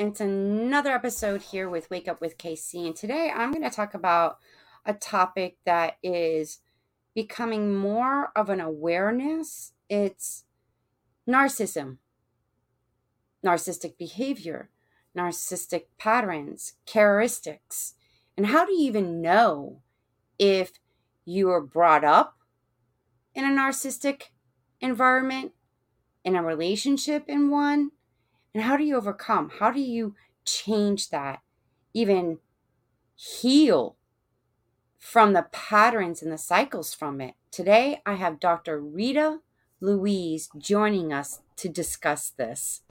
It's another episode here with Wake Up with KC, and today I'm going to talk about a topic that is becoming more of an awareness. It's narcissism, narcissistic behavior, narcissistic patterns, characteristics, and how do you even know if you were brought up in a narcissistic environment, in a relationship in one? And how do you overcome? How do you change that? Even heal from the patterns and the cycles from it. Today, I have Dr. Rita Louise joining us to discuss this.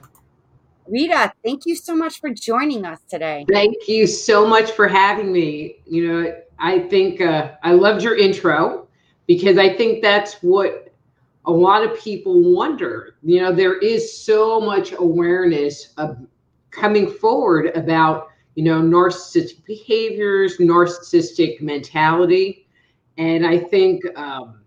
Rita, thank you so much for joining us today. Thank you so much for having me. You know, I think uh, I loved your intro because I think that's what a lot of people wonder. You know, there is so much awareness of coming forward about, you know, narcissistic behaviors, narcissistic mentality. And I think, um,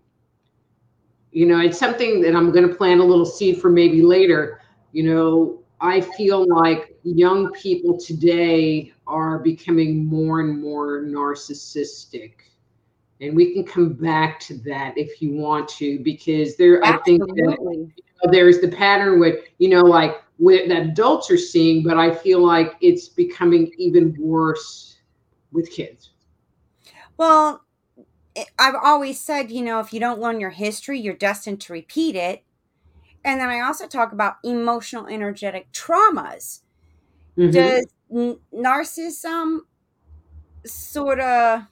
you know, it's something that I'm going to plant a little seed for maybe later. You know, I feel like young people today are becoming more and more narcissistic and we can come back to that if you want to because there Absolutely. i think that, you know, there's the pattern with you know like with that adults are seeing but i feel like it's becoming even worse with kids well i've always said you know if you don't learn your history you're destined to repeat it and then i also talk about emotional energetic traumas mm-hmm. does n- narcissism sort of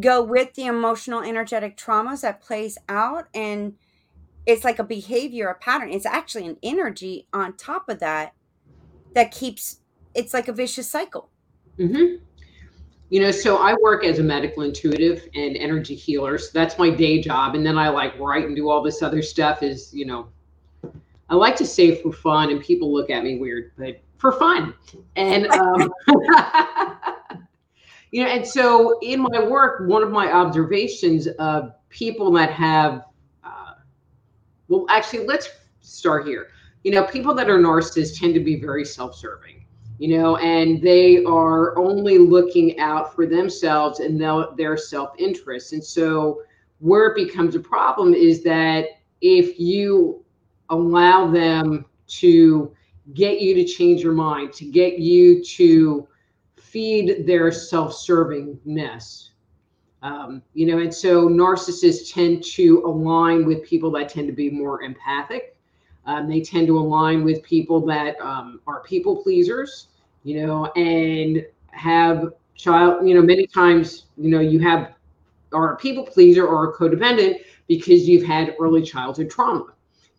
go with the emotional energetic traumas that plays out and it's like a behavior a pattern. It's actually an energy on top of that that keeps it's like a vicious cycle. Mm-hmm. you know so i work as a medical intuitive and energy healer so that's my day job and then i like write and do all this other stuff is you know i like to say for fun and people look at me weird but for fun. And um you know and so in my work one of my observations of people that have uh, well actually let's start here. You know people that are narcissists tend to be very self-serving you know and they are only looking out for themselves and their self-interest. And so where it becomes a problem is that if you allow them to get you to change your mind to get you to feed their self-servingness. Um, you know, and so narcissists tend to align with people that tend to be more empathic. Um, they tend to align with people that um, are people pleasers, you know, and have child, you know, many times, you know, you have are a people pleaser or a codependent because you've had early childhood trauma,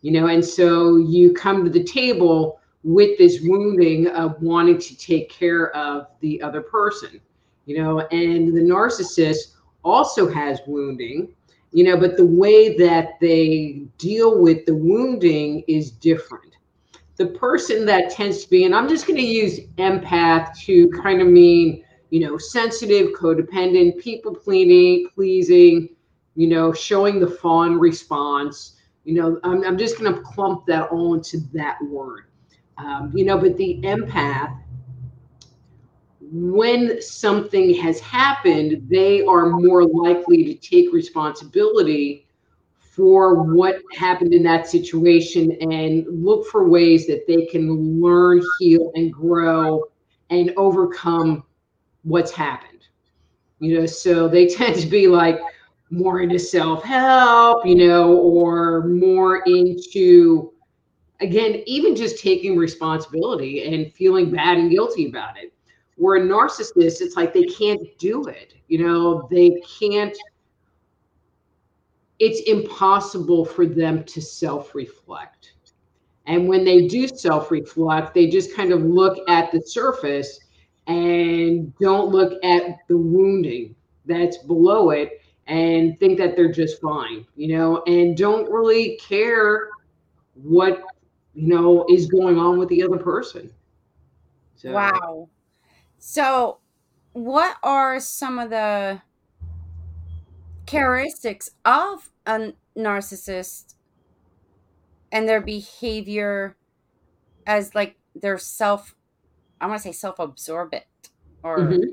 you know, and so you come to the table with this wounding of wanting to take care of the other person, you know, and the narcissist also has wounding, you know, but the way that they deal with the wounding is different. The person that tends to be, and I'm just going to use empath to kind of mean, you know, sensitive, codependent, people pleasing, pleasing, you know, showing the fawn response. You know, I'm, I'm just going to clump that all into that word um, you know, but the empath, when something has happened, they are more likely to take responsibility for what happened in that situation and look for ways that they can learn, heal, and grow and overcome what's happened. You know, so they tend to be like more into self help, you know, or more into again, even just taking responsibility and feeling bad and guilty about it. Where a narcissist, it's like they can't do it. You know, they can't, it's impossible for them to self reflect. And when they do self reflect, they just kind of look at the surface and don't look at the wounding that's below it and think that they're just fine, you know, and don't really care what you know, is going on with the other person. So. Wow. So, what are some of the characteristics of a narcissist and their behavior as like their self I want to say self absorbent or mm-hmm.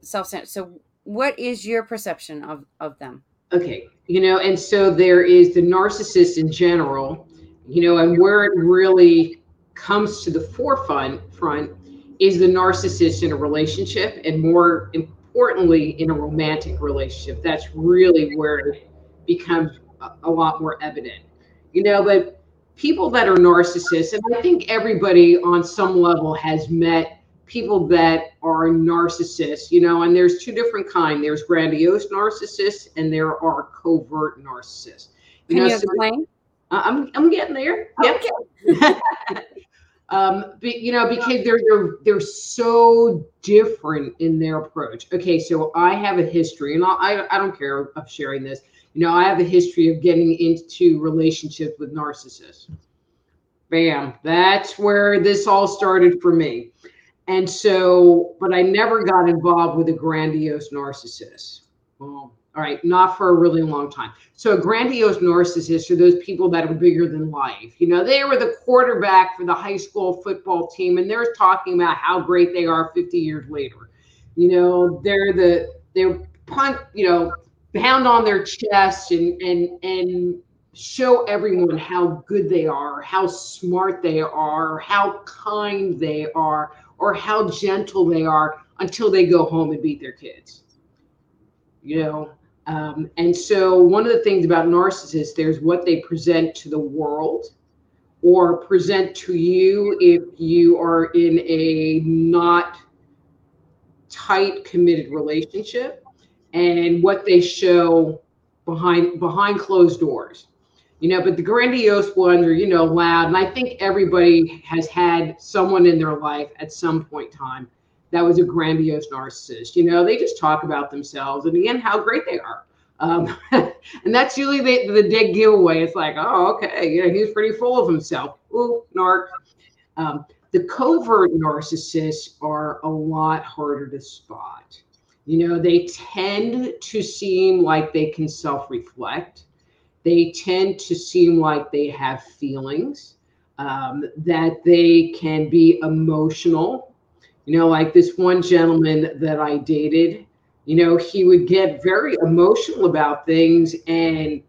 self-centered. So, what is your perception of of them? Okay, you know, and so there is the narcissist in general, you know, and where it really comes to the forefront front is the narcissist in a relationship, and more importantly, in a romantic relationship. That's really where it becomes a, a lot more evident, you know. But people that are narcissists, and I think everybody on some level has met people that are narcissists, you know, and there's two different kind. There's grandiose narcissists and there are covert narcissists. You Can know, you explain? So I'm I'm getting there. Yep. Okay. um, but, you know, because they're they're they're so different in their approach. Okay, so I have a history, and I I don't care of sharing this. You know, I have a history of getting into relationships with narcissists. Bam, that's where this all started for me. And so, but I never got involved with a grandiose narcissist. Well, all right, not for a really long time. So, a grandiose narcissist are those people that are bigger than life. You know, they were the quarterback for the high school football team, and they're talking about how great they are 50 years later. You know, they're the they're punt, you know, pound on their chest and and and show everyone how good they are, how smart they are, how kind they are, or how gentle they are until they go home and beat their kids. You know, um, and so one of the things about narcissists, there's what they present to the world or present to you if you are in a not tight committed relationship and what they show behind behind closed doors you know, but the grandiose ones are, you know, loud. And I think everybody has had someone in their life at some point in time that was a grandiose narcissist. You know, they just talk about themselves and again, how great they are. Um, and that's usually the, the dead giveaway. It's like, oh, okay, you know, he's pretty full of himself. Ooh, narc. Um, the covert narcissists are a lot harder to spot. You know, they tend to seem like they can self reflect they tend to seem like they have feelings, um, that they can be emotional. You know, like this one gentleman that I dated, you know, he would get very emotional about things and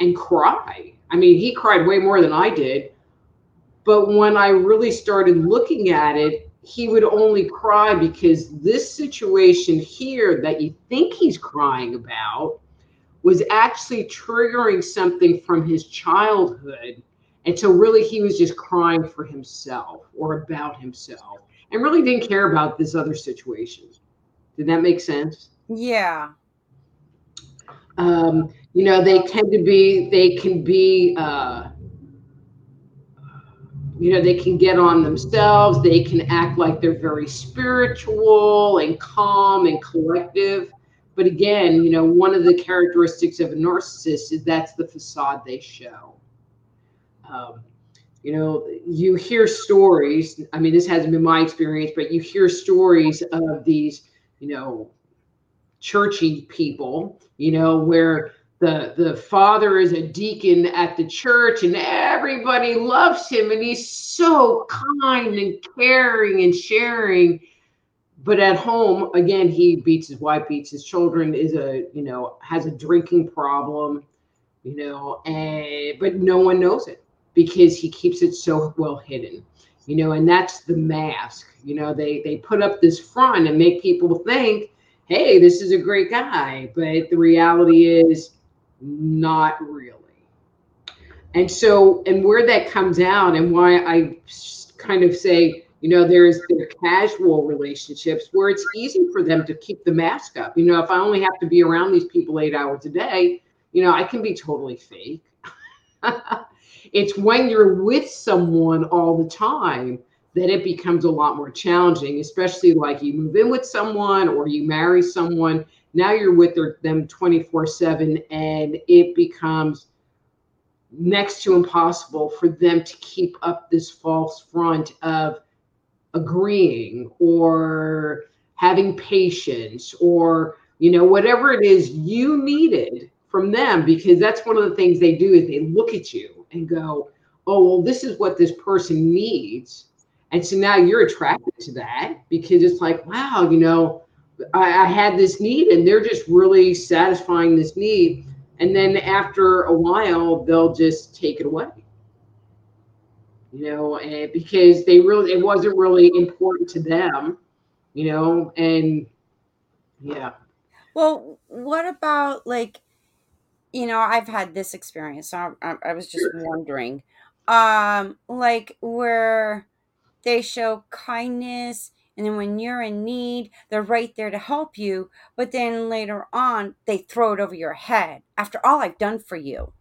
and cry. I mean, he cried way more than I did. But when I really started looking at it, he would only cry because this situation here that you think he's crying about was actually triggering something from his childhood. And so, really, he was just crying for himself or about himself and really didn't care about this other situation. Did that make sense? Yeah. Um, you know, they tend to be, they can be, uh, you know, they can get on themselves. They can act like they're very spiritual and calm and collective. But again, you know, one of the characteristics of a narcissist is that's the facade they show. Um, you know, you hear stories. I mean, this hasn't been my experience, but you hear stories of these, you know, churchy people, you know, where the the father is a deacon at the church and everybody loves him and he's so kind and caring and sharing but at home again he beats his wife beats his children is a you know has a drinking problem you know and but no one knows it because he keeps it so well hidden you know and that's the mask you know they they put up this front and make people think hey this is a great guy but the reality is not really and so and where that comes out and why i kind of say you know, there's their casual relationships where it's easy for them to keep the mask up. You know, if I only have to be around these people eight hours a day, you know, I can be totally fake. it's when you're with someone all the time that it becomes a lot more challenging, especially like you move in with someone or you marry someone. Now you're with their, them 24 7, and it becomes next to impossible for them to keep up this false front of agreeing or having patience or you know whatever it is you needed from them because that's one of the things they do is they look at you and go oh well this is what this person needs And so now you're attracted to that because it's like, wow, you know, I, I had this need and they're just really satisfying this need. And then after a while, they'll just take it away. You know, and because they really, it wasn't really important to them, you know, and yeah. Well, what about like, you know, I've had this experience. So I, I was just sure. wondering, um, like where they show kindness and then when you're in need they're right there to help you but then later on they throw it over your head after all i've done for you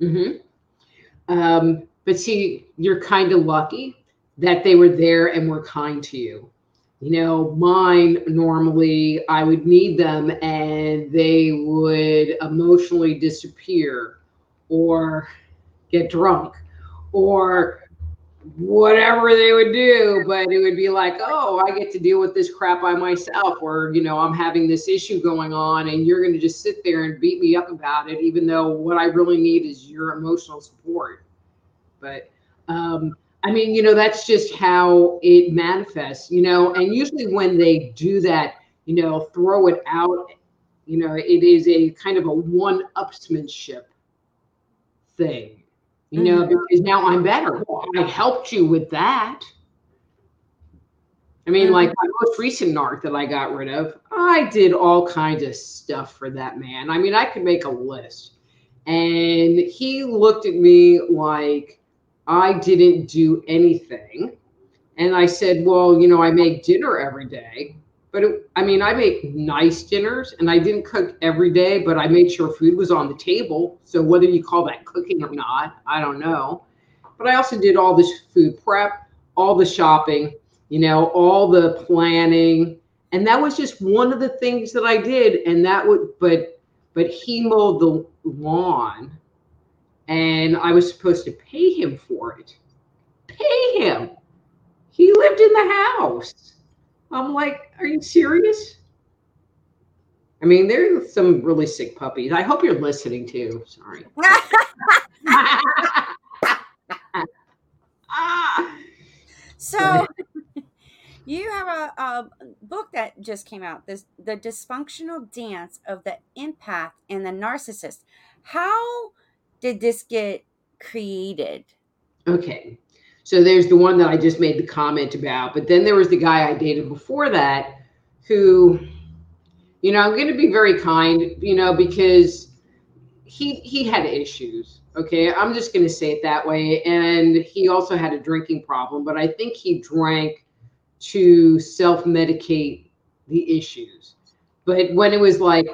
mm-hmm. um, but see you're kind of lucky that they were there and were kind to you you know mine normally i would need them and they would emotionally disappear or get drunk or whatever they would do, but it would be like, oh, I get to deal with this crap by myself, or you know, I'm having this issue going on, and you're going to just sit there and beat me up about it, even though what I really need is your emotional support. But um, I mean, you know, that's just how it manifests, you know, and usually when they do that, you know, throw it out, you know, it is a kind of a one-upsmanship thing you know, mm-hmm. because now I'm better. I helped you with that. I mean, like mm-hmm. my most recent narc that I got rid of, I did all kinds of stuff for that man. I mean, I could make a list. And he looked at me like I didn't do anything. And I said, Well, you know, I make dinner every day. But it, I mean, I make nice dinners and I didn't cook every day, but I made sure food was on the table. So whether you call that cooking or not, I don't know. But I also did all this food prep, all the shopping, you know, all the planning. And that was just one of the things that I did. And that would, but, but he mowed the lawn and I was supposed to pay him for it. Pay him. He lived in the house. I'm like, are you serious? I mean, there's some really sick puppies. I hope you're listening too. Sorry. so you have a, a, book that just came out this the dysfunctional dance of the empath and the narcissist how did this get created okay so there's the one that I just made the comment about. But then there was the guy I dated before that who, you know, I'm going to be very kind, you know, because he he had issues. Okay, I'm just going to say it that way. And he also had a drinking problem, but I think he drank to self medicate the issues. But when it was like,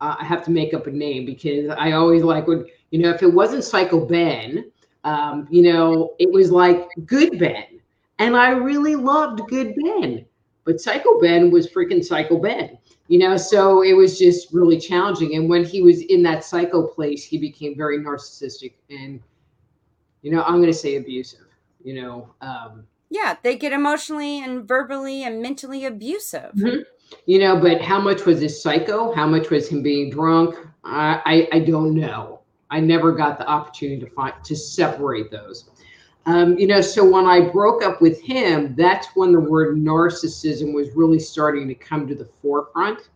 uh, I have to make up a name because I always like would, you know, if it wasn't Psycho Ben, um, you know, it was like Good Ben. And I really loved Good Ben. But Psycho Ben was freaking Psycho Ben. You know, so it was just really challenging. And when he was in that psycho place, he became very narcissistic and, you know, I'm going to say abusive, you know. Um, yeah, they get emotionally and verbally and mentally abusive. Mm-hmm. You know, but how much was his psycho? How much was him being drunk? I, I, I don't know. I never got the opportunity to find to separate those. Um, you know, so when I broke up with him, that's when the word narcissism was really starting to come to the forefront.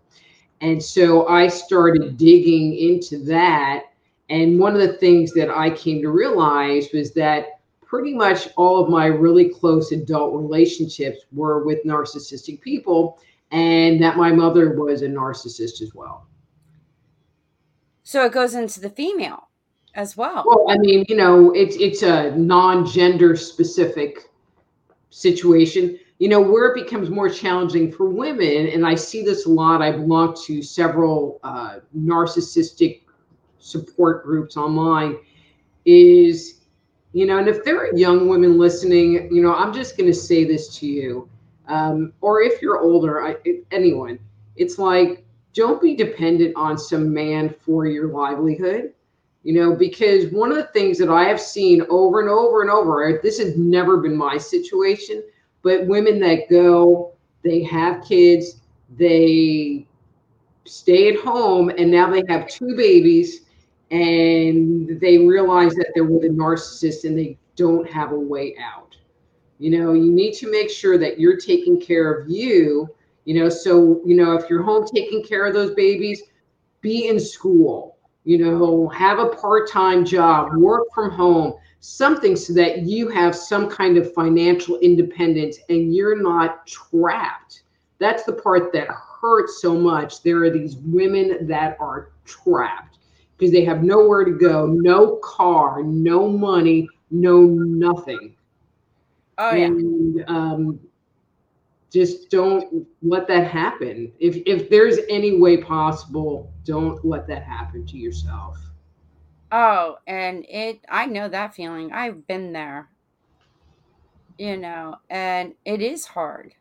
And so I started digging into that. And one of the things that I came to realize was that pretty much all of my really close adult relationships were with narcissistic people, and that my mother was a narcissist as well. So it goes into the female as well. Well, I mean, you know, it's it's a non-gender specific situation. You know, where it becomes more challenging for women, and I see this a lot. I belong to several uh, narcissistic support groups online. Is you know, and if there are young women listening, you know, I'm just going to say this to you, um, or if you're older, I, anyone, it's like don't be dependent on some man for your livelihood. You know because one of the things that i have seen over and over and over this has never been my situation but women that go they have kids they stay at home and now they have two babies and they realize that they're with a narcissist and they don't have a way out You know, you need to make sure that you're taking care of you. You know, so, you know, if you're home taking care of those babies, be in school, you know, have a part time job, work from home, something so that you have some kind of financial independence and you're not trapped. That's the part that hurts so much. There are these women that are trapped because they have nowhere to go, no car, no money, no nothing. Oh yeah. And um, just don't let that happen. If if there's any way possible, don't let that happen to yourself. Oh, and it I know that feeling. I've been there. You know, and it is hard.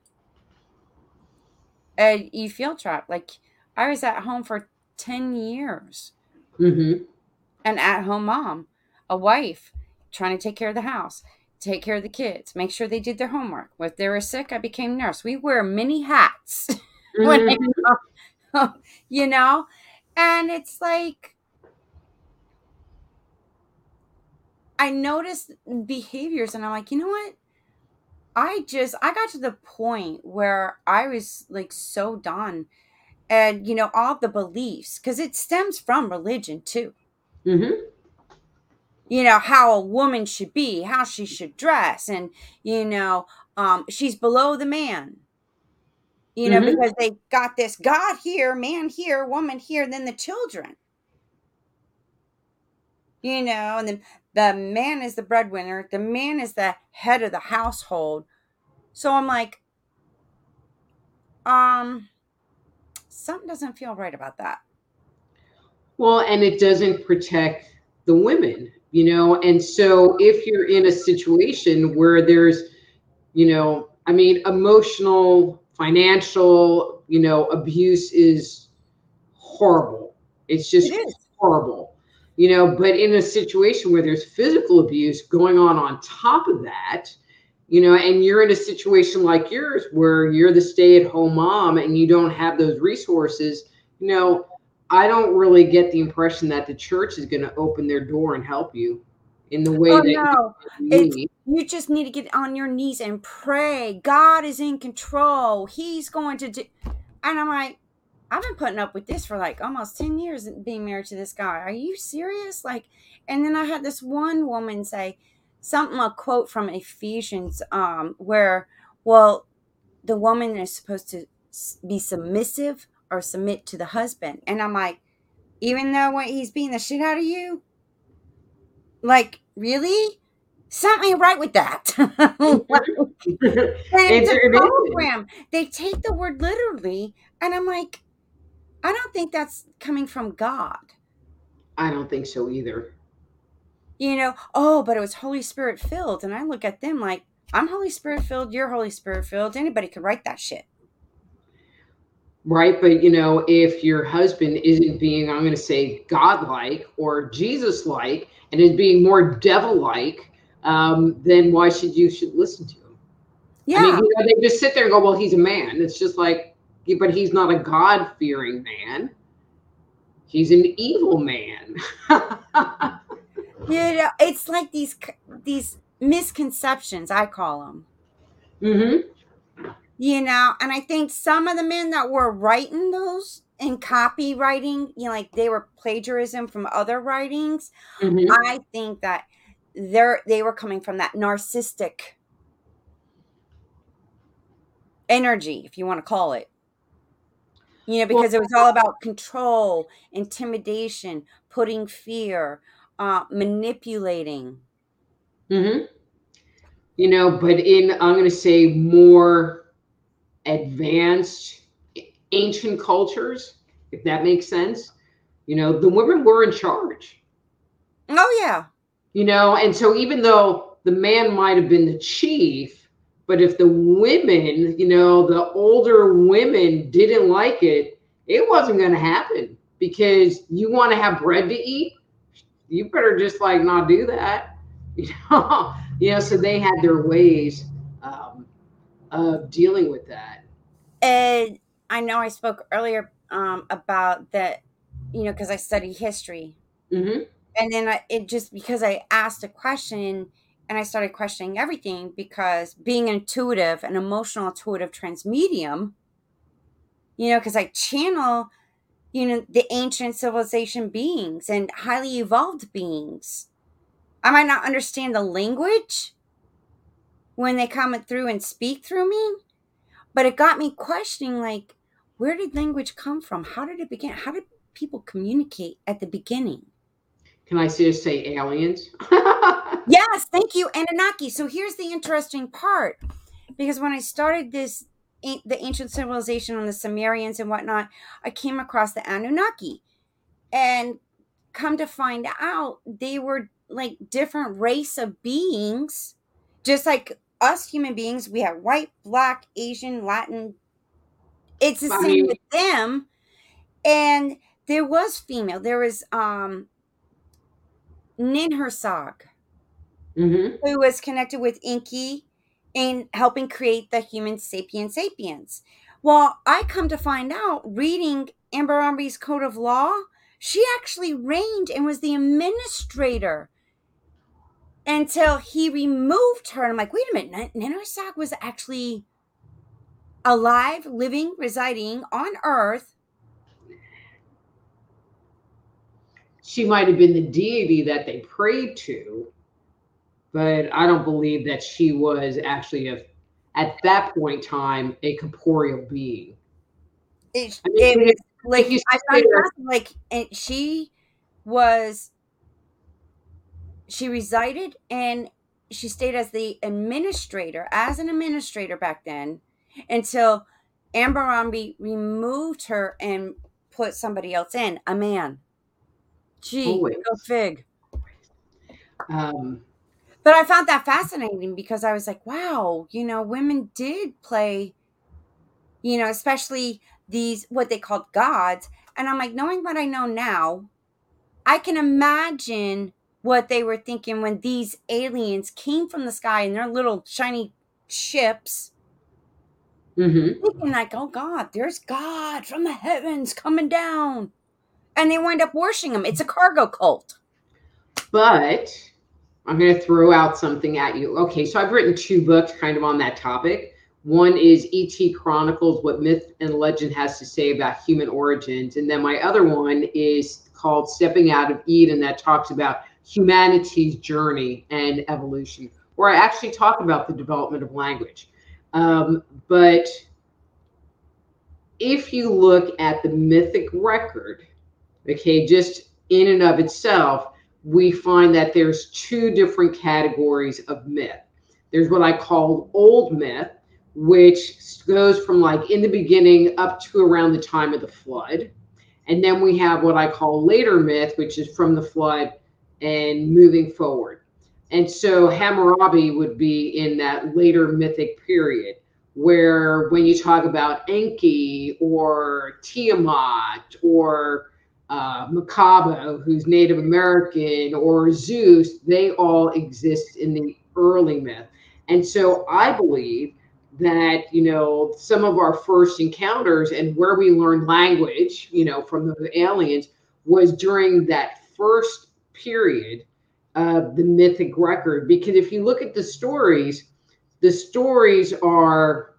And you feel trapped. Like I was at home for 10 years. Mm-hmm. An at home mom, a wife, trying to take care of the house, take care of the kids, make sure they did their homework. If they were sick, I became nurse. We wear many hats. Mm-hmm. you know? And it's like I noticed behaviors and I'm like, you know what? I just I got to the point where I was like so done. And you know, all the beliefs, because it stems from religion too. Mm-hmm. You know, how a woman should be, how she should dress, and you know, um, she's below the man. You know, mm-hmm. because they got this God here, man here, woman here, then the children you know, and then the man is the breadwinner, the man is the head of the household. So I'm like, um, something doesn't feel right about that. Well, and it doesn't protect the women, you know, and so if you're in a situation where there's, you know, I mean, emotional, financial, you know, abuse is horrible. It's just it horrible you know? But in a situation where there's physical abuse going on on top of that you know and you're in a situation like yours where you're the stay-at-home mom and you don't have those resources you know i don't really get the impression that the church is going to open their door and help you in the way oh, that no. you, you just need to get on your knees and pray god is in control he's going to do and i'm like I've been putting up with this for like almost 10 years being married to this guy. Are you serious? Like, and then I had this one woman say something, a quote from Ephesians, um, where, well, the woman is supposed to be submissive or submit to the husband. And I'm like, even though when he's beating the shit out of you, like, really? Something right with that. like, it's a program. They take the word literally, and I'm like, I don't think that's coming from God. I don't think so either. You know, oh, but it was Holy Spirit filled. And I look at them like, I'm Holy Spirit filled, you're Holy Spirit filled. Anybody could write that shit. Right. But, you know, if your husband isn't being, I'm going to say, godlike or Jesus like and is being more devil like, um, then why should you should listen to him? Yeah. I mean, you know, they just sit there and go, well, he's a man. It's just like, but he's not a God fearing man. He's an evil man. you know, it's like these these misconceptions. I call them. Mm-hmm. You know, and I think some of the men that were writing those and copywriting, you know, like they were plagiarism from other writings. Mm-hmm. I think that they're they were coming from that narcissistic energy, if you want to call it you know, because it was all about control, intimidation, putting fear, uh, manipulating. Mm-hmm. You know, but in, I'm going to say, more advanced ancient cultures, if that makes sense, you know, the women were in charge. Oh, yeah. You know, and so even though the man might have been the chief, but if the women, you know, the older women didn't like it, it wasn't going to happen because you want to have bread to eat. You better just like not do that. You know, you know, so they had their ways of dealing with that. And I know I spoke earlier um, about that, you know, because I study history. Mm-hmm. And then I, it just because I asked a question and I started questioning everything because being intuitive, an emotional intuitive trance medium, you know, because I channel, you know, the ancient civilization beings and highly evolved beings. I might not understand the language when they come through and speak through me, but it got me questioning like, where did language come from? How did it begin? How did people communicate at the beginning? Can I just say aliens? yes, thank you, Anunnaki. So here's the interesting part, because when I started this, the ancient civilization on the Sumerians and whatnot, I came across the Anunnaki, and come to find out, they were like different race of beings, just like us human beings. We have white, black, Asian, Latin. It's the I same with them, and there was female. There was um Ninhursag, mm-hmm. who was connected with Enki in helping create the human sapien sapiens. Well, I come to find out, reading Hammurabi's Code of Law, she actually reigned and was the administrator until he removed her. And I'm like, wait a minute, Ninhursag was actually alive, living, residing on Earth she might have been the deity that they prayed to, but I don't believe that she was actually a at that point in time a corporeal being. It, I mean, it was like you I found like and she was she resided and she stayed as the administrator as an administrator back then until Amber Hammurabi removed her and put somebody else in, a man. Gee, Always. go fig. Um, but I found that fascinating because I was like, wow, you know, women did play, you know, especially these what they called gods. And I'm like, knowing what I know now, I can imagine what they were thinking when these aliens came from the sky in their little shiny ships. Mm-hmm. Thinking like, oh God, there's God from the heavens coming down and they wind up worshiping him. It's a cargo cult. But I'm going to throw out something at you. Okay, so I've written two books kind of on that topic. One is ET Chronicles What Myth and Legend Has to Say About Human Origins. And then my other one is called Stepping Out of Eden, that talks about humanity's journey and evolution, where I actually talk about the development of language. Um, but if you look at the mythic record, okay, just in and of itself, we find that there's two different categories of myth. There's what I call old myth, which goes from like in the beginning up to around the time of the flood. And then we have what I call later myth, which is from the flood and moving forward. And so Hammurabi would be in that later mythic period where when you talk about Enki or Tiamat or uh, Makabo, who's Native American, or Zeus, they all exist in the early myth. And so I believe that, you know, some of our first encounters and where we learned language, you know, from the aliens was during that first period of the mythic record. Because if you look at the stories, the stories are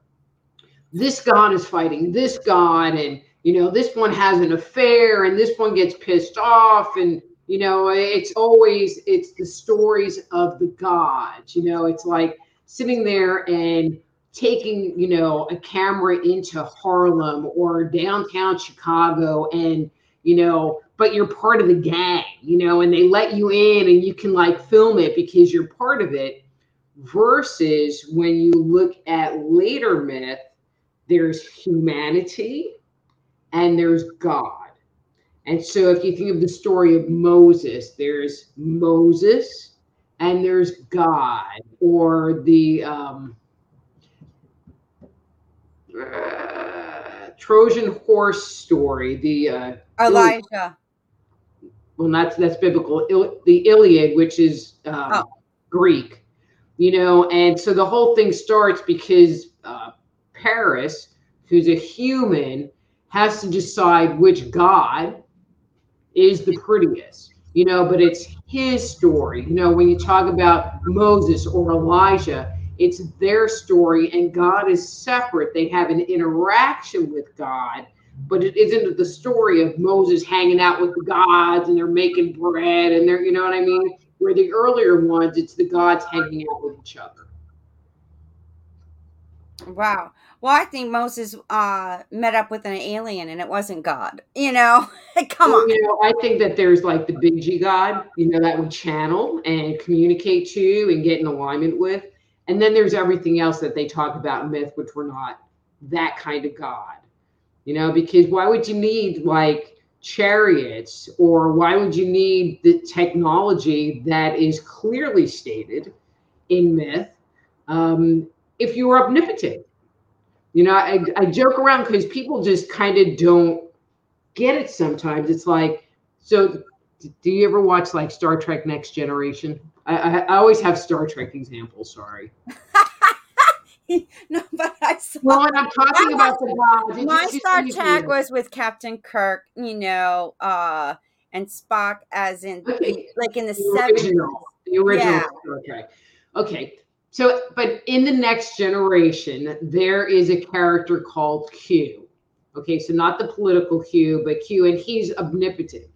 this god is fighting this god and you know, this one has an affair and this one gets pissed off and you know, it's always it's the stories of the gods. You know, it's like sitting there and taking, you know, a camera into Harlem or downtown Chicago and, you know, but you're part of the gang, you know, and they let you in and you can like film it because you're part of it versus when you look at later myth, there's humanity and there's God. And so if you think of the story of Moses, there's Moses and there's God, or the um, uh, Trojan horse story, the uh, Elijah. Well, that's that's biblical. Il- the Iliad, which is um, oh. Greek, you know, and so the whole thing starts because uh, Paris, who's a human, has to decide which god is the prettiest. you know, but it's his story. You know, when you talk about Moses or Elijah, it's their story, and God is separate. They have an interaction with God, but it isn't the story of Moses hanging out with the gods and they're making bread and they're, you know what I mean? Where the earlier ones, it's the gods hanging out with each other. Wow. Well, I think Moses uh, met up with an alien and it wasn't God. You know, come on. You know, I think that there's like the big G God, you know, that we channel and communicate to and get in alignment with. And then there's everything else that they talk about in myth, which we're not that kind of God. You know, because why would you need like chariots or why would you need the technology that is clearly stated in myth um, if you were omnipotent? You know, I, I joke around because people just kind of don't get it sometimes. It's like, so do you ever watch like Star Trek Next Generation? I, I, I always have Star Trek examples, sorry. no, but I saw. Well, and I'm talking about the gods. My Star Trek was with Captain Kirk, you know, uh, and Spock, as in okay. like in the, the original, the original yeah. Trek. Okay, so, but in the next generation, there is a character called Q. Okay, so not the political Q, but Q, and he's omnipotent.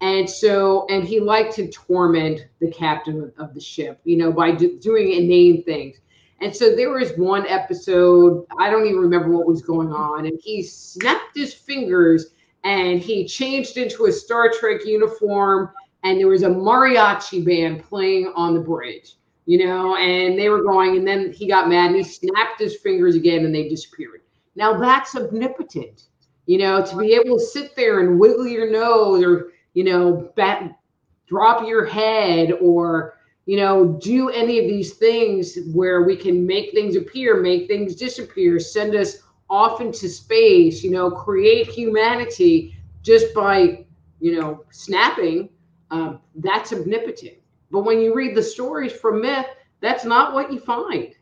And so, and he liked to torment the captain of the ship, you know, by do, doing inane things. And so there was one episode, I don't even remember what was going on, and he snapped his fingers and he changed into a Star Trek uniform, and there was a mariachi band playing on the bridge you know, and they were going, and then he got mad and he snapped his fingers again and they disappeared. Now that's omnipotent, you know, to be able to sit there and wiggle your nose or, you know, bat, drop your head or, you know, do any of these things where we can make things appear, make things disappear, send us off into space, you know, create humanity just by, you know, snapping. Um, that's omnipotent. But when you read the stories from myth, that's not what you find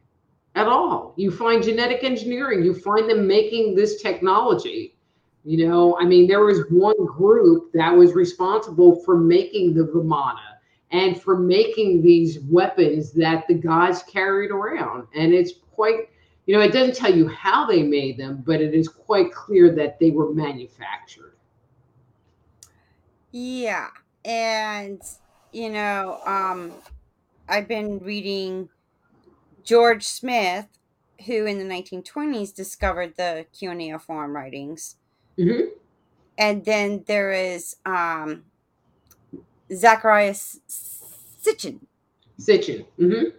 at all. You find genetic engineering, you find them making this technology. You know, I mean, there was one group that was responsible for making the Vimana and for making these weapons that the gods carried around. And it's quite, you know, it doesn't tell you how they made them, but it is quite clear that they were manufactured. Yeah. And you know, um, I've been reading George Smith, who in the 1920s discovered the cuneiform writings. Mm-hmm. And then there is um, Zacharias Sitchin. Sitchin. Mm-hmm.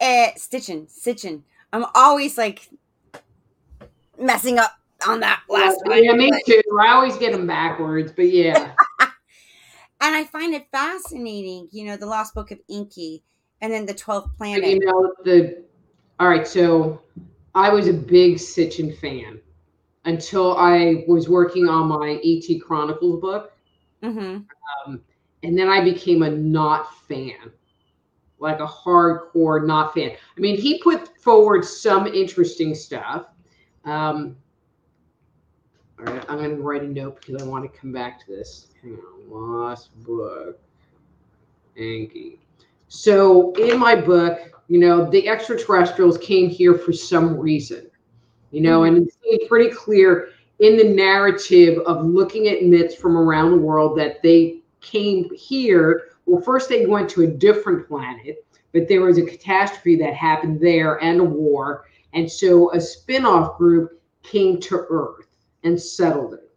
Uh, Stitchin. Sitchin. I'm always like messing up on that last yeah, one. Yeah, me too. I always get them backwards, but yeah. and I find it fascinating. You know, the Lost Book of Enki, and then the Twelfth Planet. You know the. All right, so I was a big Sitchin fan until I was working on my ET Chronicles book, mm-hmm. um, and then I became a not fan, like a hardcore not fan. I mean, he put forward some interesting stuff. Um, all right, I'm going to write a note because I want to come back to this. Hang on. Lost book. Enki. So in my book, you know, the extraterrestrials came here for some reason, you know, and it's pretty clear in the narrative of looking at myths from around the world that they came here. Well, first they went to a different planet, but there was a catastrophe that happened there and a war. And so a spin off group came to Earth and settled it.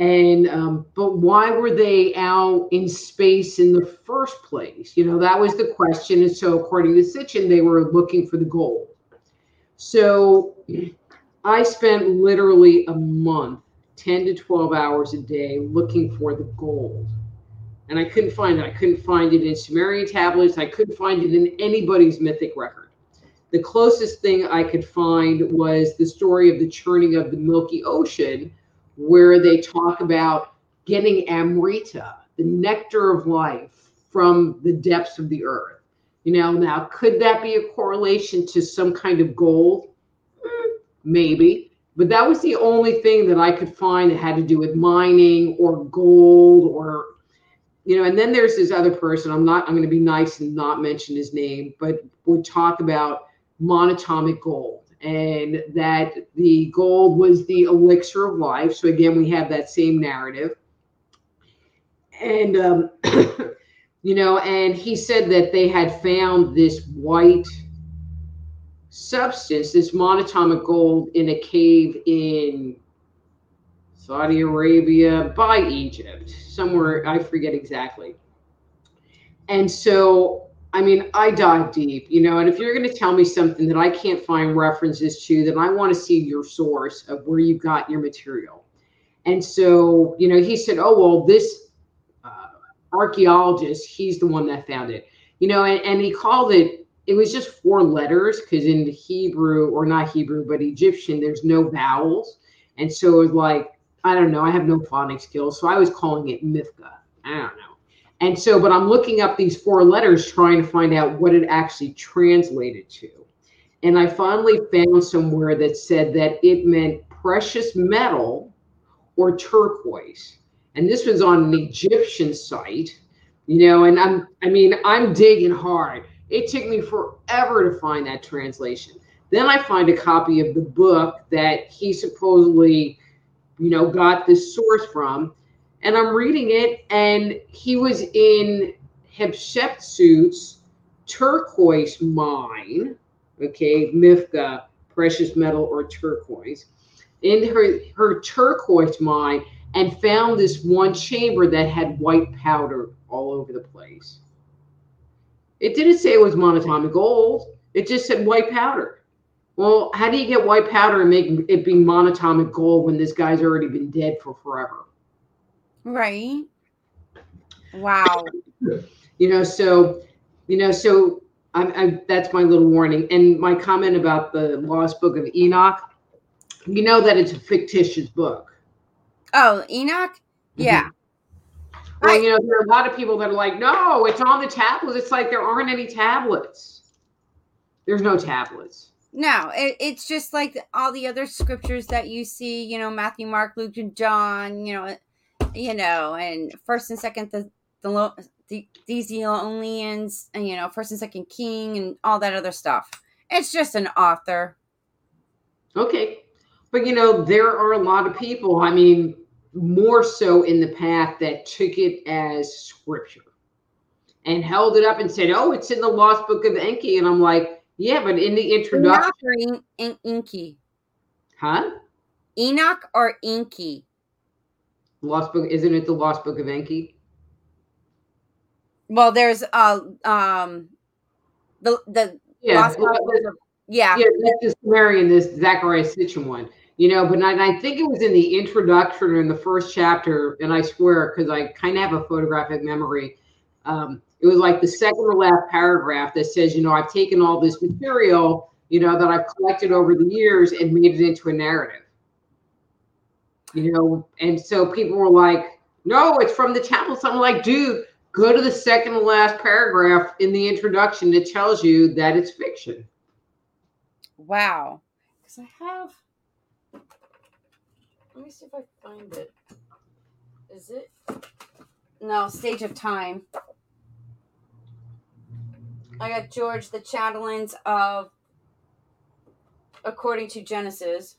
And um, but why were they out in space in the first place? You know, that was the question. And so, according to Sitchin, they were looking for the gold. So I spent literally a month, 10 to 12 hours a day, looking for the gold. And I couldn't find it. I couldn't find it in Sumerian tablets. I couldn't find it in anybody's mythic record. The closest thing I could find was the story of the churning of the Milky Ocean where they talk about getting Amrita, the nectar of life, from the depths of the earth. You know, now could that be a correlation to some kind of gold? Mm, maybe. But that was the only thing that I could find that had to do with mining or gold or you know, and then there's this other person. I'm not. I'm going to be nice and not mention his name, but would talk about monatomic gold and that the gold was the elixir of life. So again, we have that same narrative. And um, you know, and he said that they had found this white substance, this monatomic gold, in a cave in Saudi Arabia by Egypt, somewhere I forget exactly. And so I mean, I dive deep, you know, and if you're going to tell me something that I can't find references to, then I want to see your source of where you got your material. And so, you know, he said, oh, well, this uh, archaeologist, he's the one that found it, you know, and, and he called it, it was just four letters because in Hebrew, or not Hebrew, but Egyptian, there's no vowels. And so it was like, I don't know, I have no phonics skills. So I was calling it Mithka. I don't know. And so, but I'm looking up these four letters trying to find out what it actually translated to. And I finally found somewhere that said that it meant precious metal or turquoise. And this was on an Egyptian site, you know, and I'm, I mean, I'm digging hard. It took me forever to find that translation. Then I find a copy of the book that he supposedly, you know, got this source from and I'm reading it, and he was in Hatshepsut's turquoise mine, okay, Mifka, precious metal or turquoise, in her, her turquoise mine, and found this one chamber that had white powder all over the place. It didn't say it was monatomic gold. It just said white powder. Well, how do you get white powder and make it be monatomic gold when this guy's already been dead for forever? Right. Wow. You know, so you know, so I'm, I, that's my little warning. And my comment about the Lost Book of Enoch, you know that it's a fictitious book. Oh, Enoch? Mm-hmm. Yeah. Mm-hmm. Well, I, you know, there are a lot of people that are like, no, it's on the tablets. It's like there aren't any tablets. There's no tablets. No, it, it's just like all the other scriptures that you see, you know, Matthew, Mark, Luke, and John, you know, you know, and first and second the the, Thessalonians, and you know, first and second King, and all that other stuff. It's just an author. Okay, but you know, there are a lot of people. I mean, more so in the path that took it as scripture and held it up and said, "Oh, it's in the Lost Book of Enki," and I'm like, "Yeah, but in the introduction, Enoch or in- Inky, huh? Enoch or Inky." Lost Book, isn't it the Lost Book of Enki? Well, there's uh um the the yeah Lost Book of, yeah yeah that's the Sumerian this Zecharia Sitchin one you know but I, I, think it was in the introduction or in the first chapter and I swear because I kind of have a photographic memory um, it was like the second to last paragraph that says you know I've taken all this material you know that I've collected over the years and made it into a narrative you know, and so people were like, no, it's from the tablets. I'm like, dude, go to the second to last paragraph in the introduction that tells you that it's fiction. Wow. Because I have. Let me see if I find it. Is it? No, Stage of Time. I got George the Chatelains of According to Genesis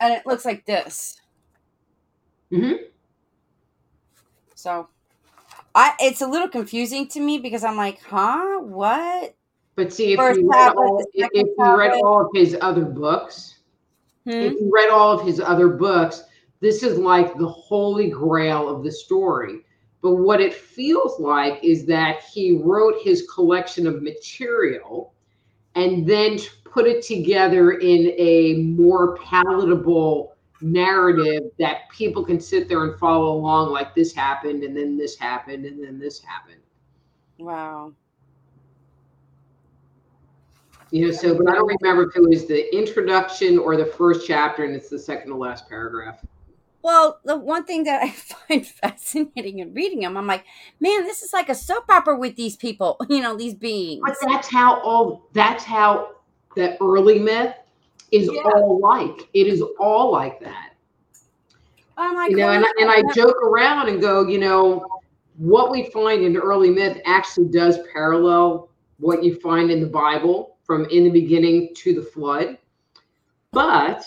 and it looks like this. Mm-hmm. So, I it's a little confusing to me because I'm like, huh, what? But see, if First you read all, if, you read all of his other books, hmm? if you read all of his other books, this is like the holy grail of the story. But what it feels like is that he wrote his collection of material and then put it together in a more palatable narrative that people can sit there and follow along like this happened and then this happened and then this happened. Wow. You know so but i don't remember if it was the introduction or the first chapter and it's the second to last paragraph well, the one thing that I find fascinating in reading them, I'm like, man, this is like a soap opera with these people, you know, these beings. But that's how all that's how the early myth is yeah. all like. It is all like that. Oh my you know, and, I- and I joke around and go, you know, what we find in early myth actually does parallel what you find in the Bible from in the beginning to the flood. But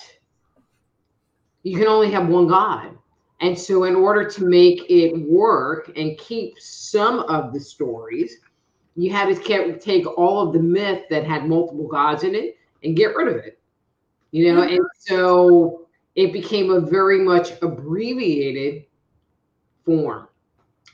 you can only have one God. And so, in order to make it work and keep some of the stories, you had to take all of the myth that had multiple gods in it and get rid of it. You know, mm-hmm. and so it became a very much abbreviated form.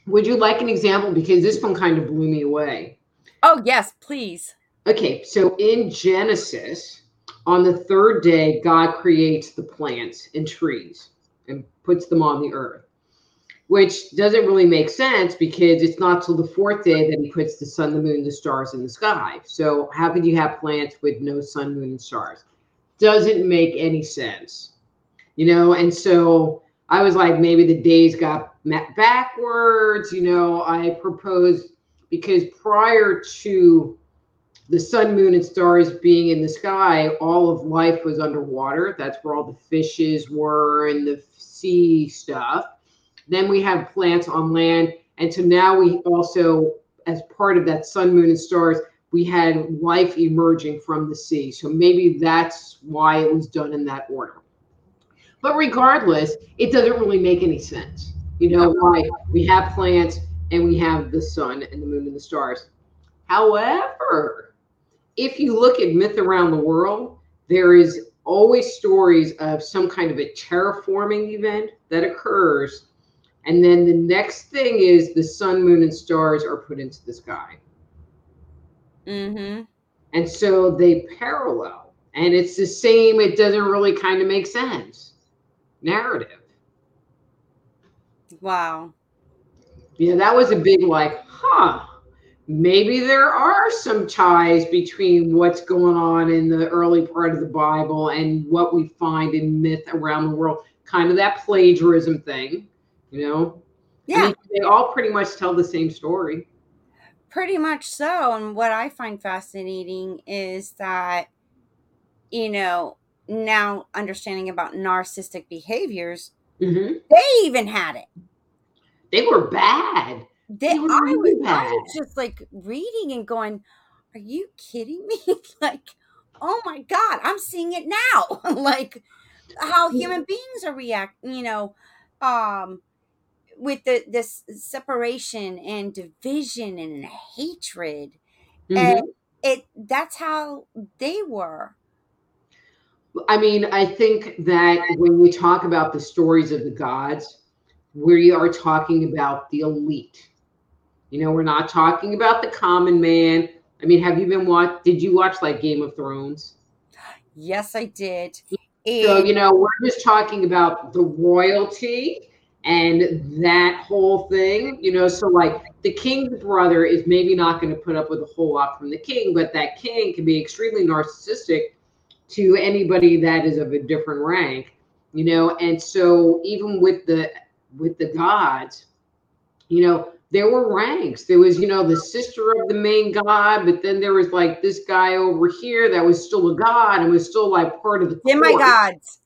Would you like an example? Because this one kind of blew me away. Oh, yes, please. Okay, so in Genesis, on the third day, God creates the plants and trees and puts them on the earth, which doesn't really make sense because it's not till the fourth day that he puts the sun, the moon, the stars in the sky. So, how could you have plants with no sun, moon, and stars? Doesn't make any sense, you know? And so I was like, maybe the days got backwards, you know? I proposed because prior to the sun, moon, and stars being in the sky, all of life was underwater. That's where all the fishes were and the sea stuff. Then we have plants on land. And so now we also, as part of that sun, moon, and stars, we had life emerging from the sea. So maybe that's why it was done in that order. But regardless, it doesn't really make any sense. You know why we have plants and we have the sun and the moon and the stars. However, if you look at myth around the world, there is always stories of some kind of a terraforming event that occurs. And then the next thing is the sun, moon, and stars are put into the sky. Mm-hmm. And so they parallel. And it's the same, it doesn't really kind of make sense. Narrative. Wow. Yeah, that was a big like, huh maybe there are some ties between what's going on in the early part of the Bible and what we find in myth around the world. Kind of that plagiarism thing, you know? Yeah. I mean, they all pretty much tell the same story. Pretty much so. And what I find fascinating is that, you know, now understanding about narcissistic behaviors, mm-hmm. they even had it. They were bad they, I, was, I was just like reading and going, Are you kidding me? like, oh my God, I'm seeing it now. like how human beings are reacting, you know, um, with the this separation and division and hatred. Mm-hmm. And it that's how they were. I mean, I think that when we talk about the stories of the gods, we are talking about the elite you know, we're not talking about the common man. I mean, have you been watch? Did you watch like Game of Thrones? Yes, I did. And- so you know, we're just talking about the royalty and that whole thing. You know, so like the king's brother is maybe not going to put up with a whole lot from the king, but that king can be extremely narcissistic to anybody that is of a different rank. You know, and so even with the with the gods, you know, there were ranks. There was, you know, the sister of the main god, but then there was like this guy over here that was still a god and was still like part of the demigods.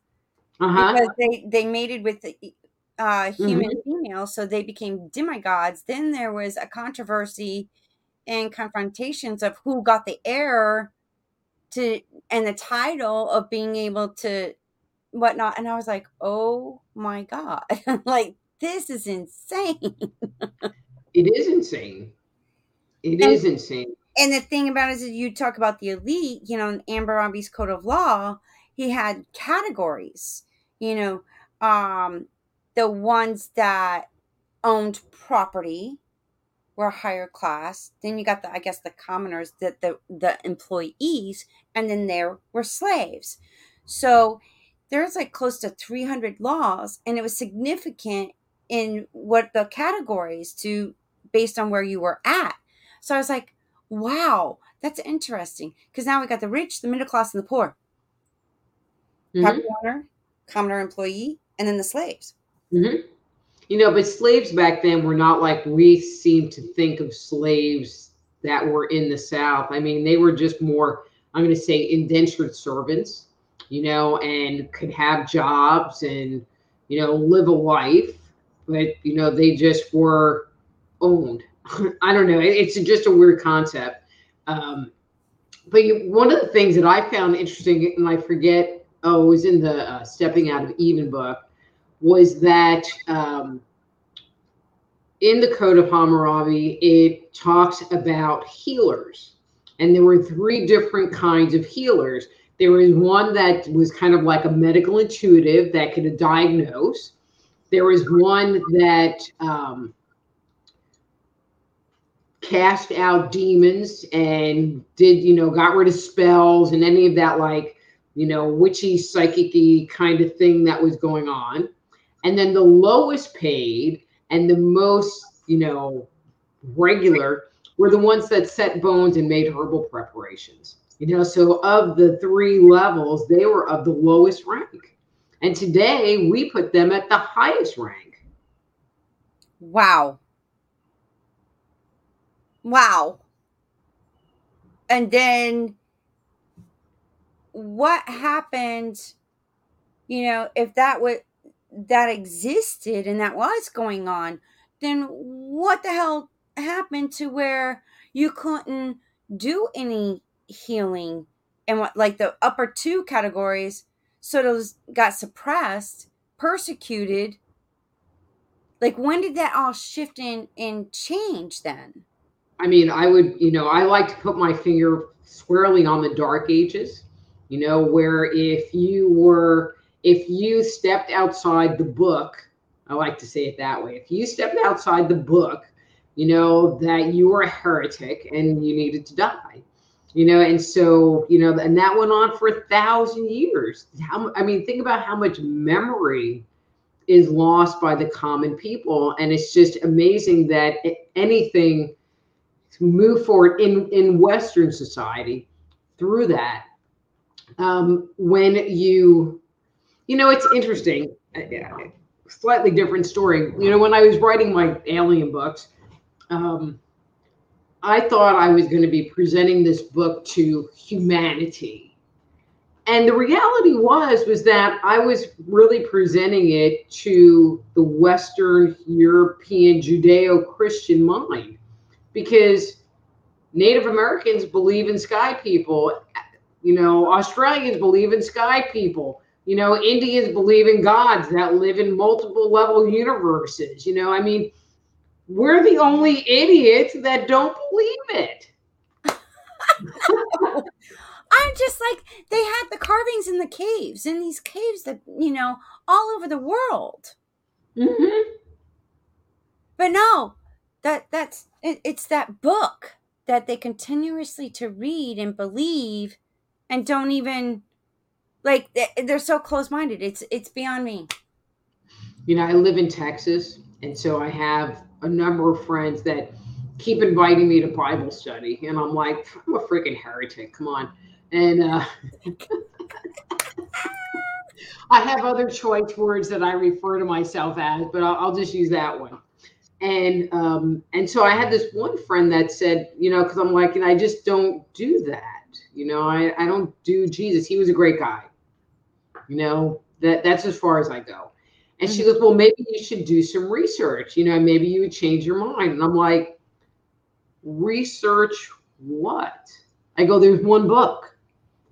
Uh-huh. Because they they mated with the uh, human mm-hmm. female, so they became demigods. Then there was a controversy and confrontations of who got the heir to and the title of being able to whatnot. And I was like, oh my god, like this is insane. It is insane. It and, is insane. And the thing about it is, you talk about the elite. You know, in Hammurabi's code of law, he had categories. You know, um, the ones that owned property were higher class. Then you got the, I guess, the commoners, the the, the employees, and then there were slaves. So there's like close to 300 laws, and it was significant in what the categories to based on where you were at. So I was like, wow, that's interesting. Because now we got the rich, the middle class, and the poor. Mm-hmm. Property owner, commoner employee, and then the slaves. Mm-hmm. You know, but slaves back then were not like we seem to think of slaves that were in the South. I mean, they were just more, I'm going to say, indentured servants, you know, and could have jobs and you know, live a life, but you know, they just were owned. I don't know. It's just a weird concept. Um, but you, one of the things that I found interesting, and I forget, oh, it was in the uh, Stepping Out of Eden book, was that um, in the Code of Hammurabi, it talks about healers. And there were three different kinds of healers. There was one that was kind of like a medical intuitive that could diagnose. There was one that um, cast out demons and did, you know, got rid of spells and any of that, like, you know, witchy, psychic kind of thing that was going on. And then the lowest paid and the most, you know, regular were the ones that set bones and made herbal preparations. You know, so of the three levels, they were of the lowest rank. And today we put them at the highest rank. Wow. Wow. And then what happened, you know, if that would that existed and that was going on, then what the hell happened to where you couldn't do any healing and what like the upper two categories so those got suppressed persecuted like when did that all shift in and change then i mean i would you know i like to put my finger squarely on the dark ages you know where if you were if you stepped outside the book, I like to say it that way. If you stepped outside the book, you know that you were a heretic and you needed to die. You know, and so you know, and that went on for a thousand years. How I mean, think about how much memory is lost by the common people, and it's just amazing that anything move forward in in Western society through that. Um, when you you know, it's interesting. Slightly different story. You know, when I was writing my alien books, um, I thought I was going to be presenting this book to humanity. And the reality was was that I was really presenting it to the Western European Judeo-Christian mind because Native Americans believe in sky people. You know, Australians believe in sky people you know, Indians believe in gods that live in multiple level universes. You know, I mean, we're the only idiots that don't believe it. I'm just like they had the carvings in the caves, in these caves that you know all over the world. Mm-hmm. But no, that that's it, it's that book that they continuously to read and believe, and don't even like they're so close-minded it's it's beyond me. You know i live in texas and so i have a number of friends that keep inviting me to bible study and i'm like i'm a freaking heretic come on. And uh i have other choice words that i refer to myself as but i'll, I'll just use that one and um and so i had this one friend that said you know because i'm like and i just don't do that you know I, I don't do jesus he was a great guy you know, that that's as far as I go. And she mm-hmm. goes, Well, maybe you should do some research. You know, maybe you would change your mind. And I'm like, Research what? I go, There's one book.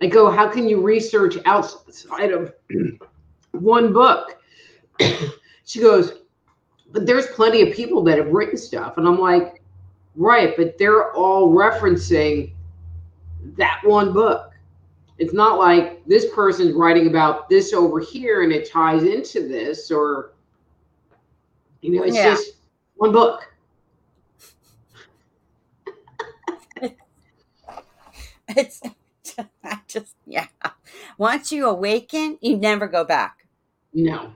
I go, How can you research outside of one book? she goes, But there's plenty of people that have written stuff. And I'm like, Right, but they're all referencing that one book. It's not like this person's writing about this over here and it ties into this or you know it's yeah. just one book. It's I just yeah. Once you awaken you never go back. No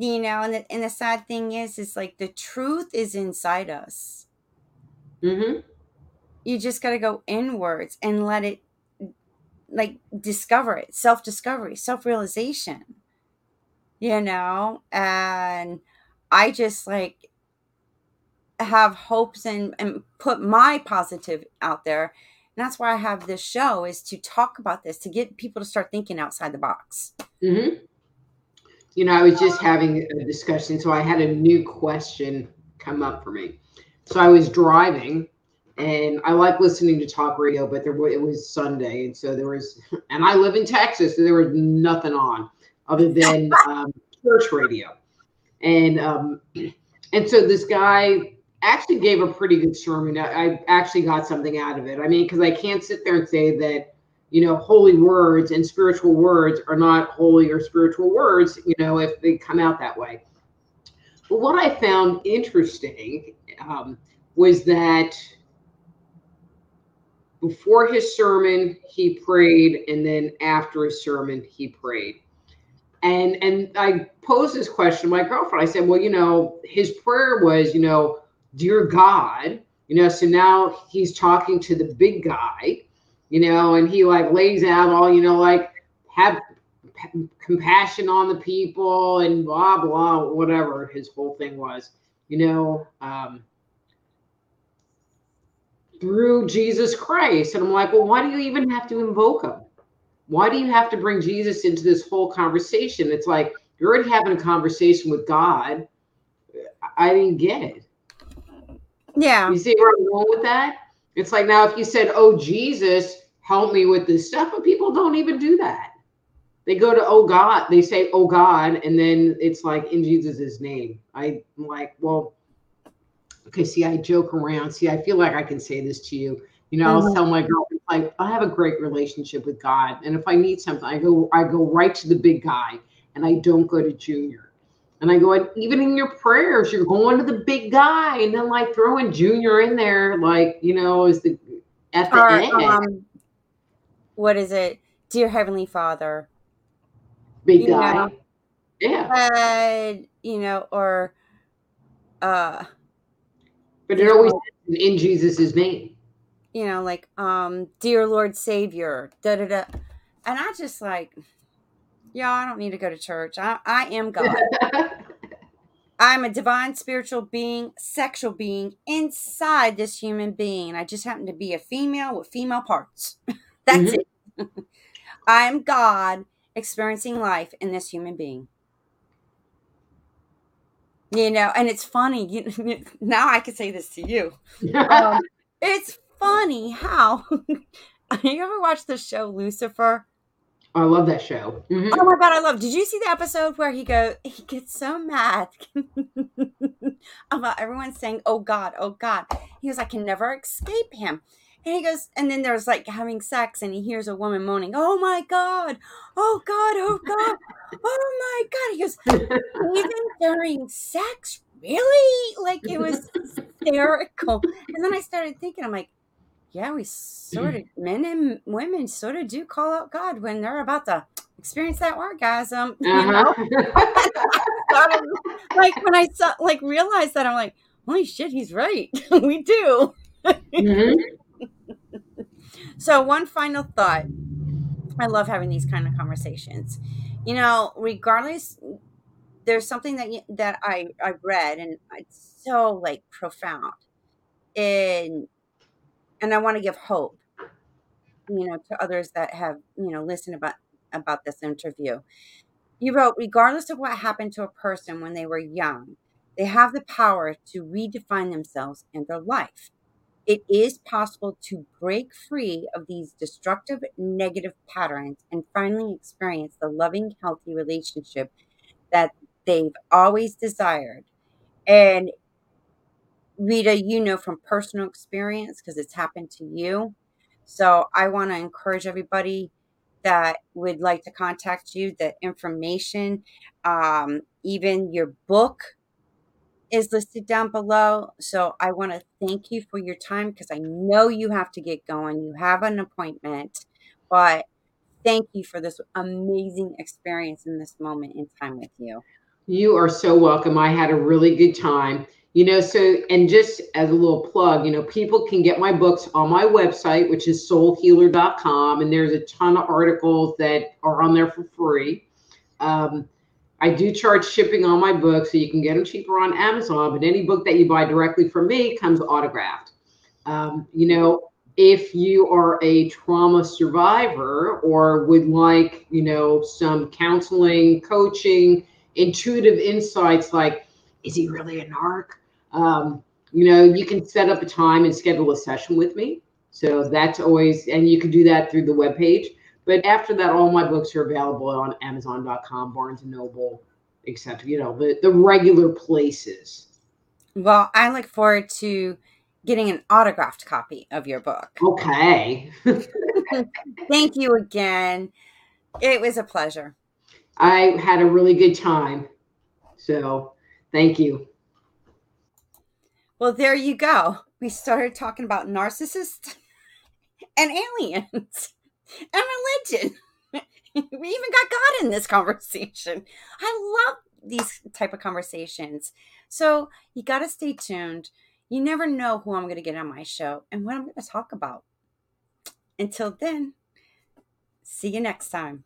you know and the, and the sad thing is is like the truth is inside us mm-hmm. you just got to go inwards and let it like discover it self discovery self realization you know and i just like have hopes and and put my positive out there and that's why i have this show is to talk about this to get people to start thinking outside the box mm-hmm. You know, I was just having a discussion, so I had a new question come up for me. So I was driving, and I like listening to talk radio, but there it was Sunday, and so there was, and I live in Texas, so there was nothing on other than um, church radio, and um, and so this guy actually gave a pretty good sermon. I, I actually got something out of it. I mean, because I can't sit there and say that you know, holy words and spiritual words are not holy or spiritual words, you know, if they come out that way. But what I found interesting um, was that before his sermon, he prayed, and then after his sermon, he prayed. And and I posed this question to my girlfriend. I said, well, you know, his prayer was, you know, dear God, you know, so now he's talking to the big guy you know, and he like lays out all, you know, like have p- compassion on the people and blah blah whatever his whole thing was, you know, um, through Jesus Christ. And I'm like, well, why do you even have to invoke him? Why do you have to bring Jesus into this whole conversation? It's like you're already having a conversation with God. I didn't get it. Yeah. You see where I'm going with that? It's like now if you said, "Oh Jesus, help me with this stuff," but people don't even do that. They go to "Oh God," they say "Oh God," and then it's like in Jesus' name. I'm like, well, okay. See, I joke around. See, I feel like I can say this to you. You know, I'll Mhm. tell my girl, like, I have a great relationship with God, and if I need something, I go, I go right to the big guy, and I don't go to Junior. And I go, and even in your prayers, you're going to the big guy, and then like throwing Junior in there, like you know, is the at the Or, end, um, what is it? Dear Heavenly Father. big guy. know. Yeah, Uh, you know, or uh, but it always says in Jesus' name. you know, like um, dear Lord Savior, da da da. And I just like, yeah, I don't need to go to church. I, I am God. I'm a divine spiritual being, sexual being inside this human being. I just happen to be a female with female parts. That's Mhm. it. I'm God experiencing life in this human being. You know, and it's funny. You, now I can say this to you. Um, it's funny how you ever watch the show Lucifer? I love that show. Mhm. Oh my god, I love. Did you see the episode where he go? He gets so mad about everyone saying, "Oh God, oh God." He goes, "I can never escape him." And he goes, and then there's like having sex, and he hears a woman moaning, "Oh my God, oh God, oh God, oh my God." He goes, even during sex, really? Like it was hysterical. And then I started thinking, I'm like, yeah, we sort of men and women sort of do call out God when they're about to experience that orgasm. You know? Uh-huh. like when I saw like realized that I'm like, holy shit, he's right. we do. Mhm. So one final thought. I love having these kind of conversations. You know, regardless there's something that you, that I I read and it's so like profound. And and I want to give hope, you know, to others that have, you know, listened about about this interview. You wrote, regardless of what happened to a person when they were young, they have the power to redefine themselves and their life. It is possible to break free of these destructive negative patterns and finally experience the loving, healthy relationship that they've always desired. And Rita, you know from personal experience because it's happened to you. So I want to encourage everybody that would like to contact you. The information, um, even your book is listed down below. So I want to thank you for your time because I know you have to get going. You have an appointment, but thank you for this amazing experience in this moment in time with you. You are so welcome. I had a really good time. You know, so, and just as a little plug, you know, people can get my books on my website, which is soulhealer.com. And there's a ton of articles that are on there for free. Um, I do charge shipping on my books, so you can get them cheaper on Amazon. But any book that you buy directly from me comes autographed. Um, you know, if you are a trauma survivor or would like, you know, some counseling, coaching, intuitive insights like, is he really a narc? Um, you know, you can set up a time and schedule a session with me. So that's always, and you can do that through the webpage. But after that, all my books are available on Amazon.com, Barnes and Noble, etc. You know, the, the regular places. Well, I look forward to getting an autographed copy of your book. Okay. Thank you again. It was a pleasure. I had a really good time. So thank you. Well, there you go. We started talking about narcissists and aliens and religion. we even got God in this conversation. I love these type of conversations. So you got to stay tuned. You never know who I'm going to get on my show and what I'm going to talk about. Until then, see you next time.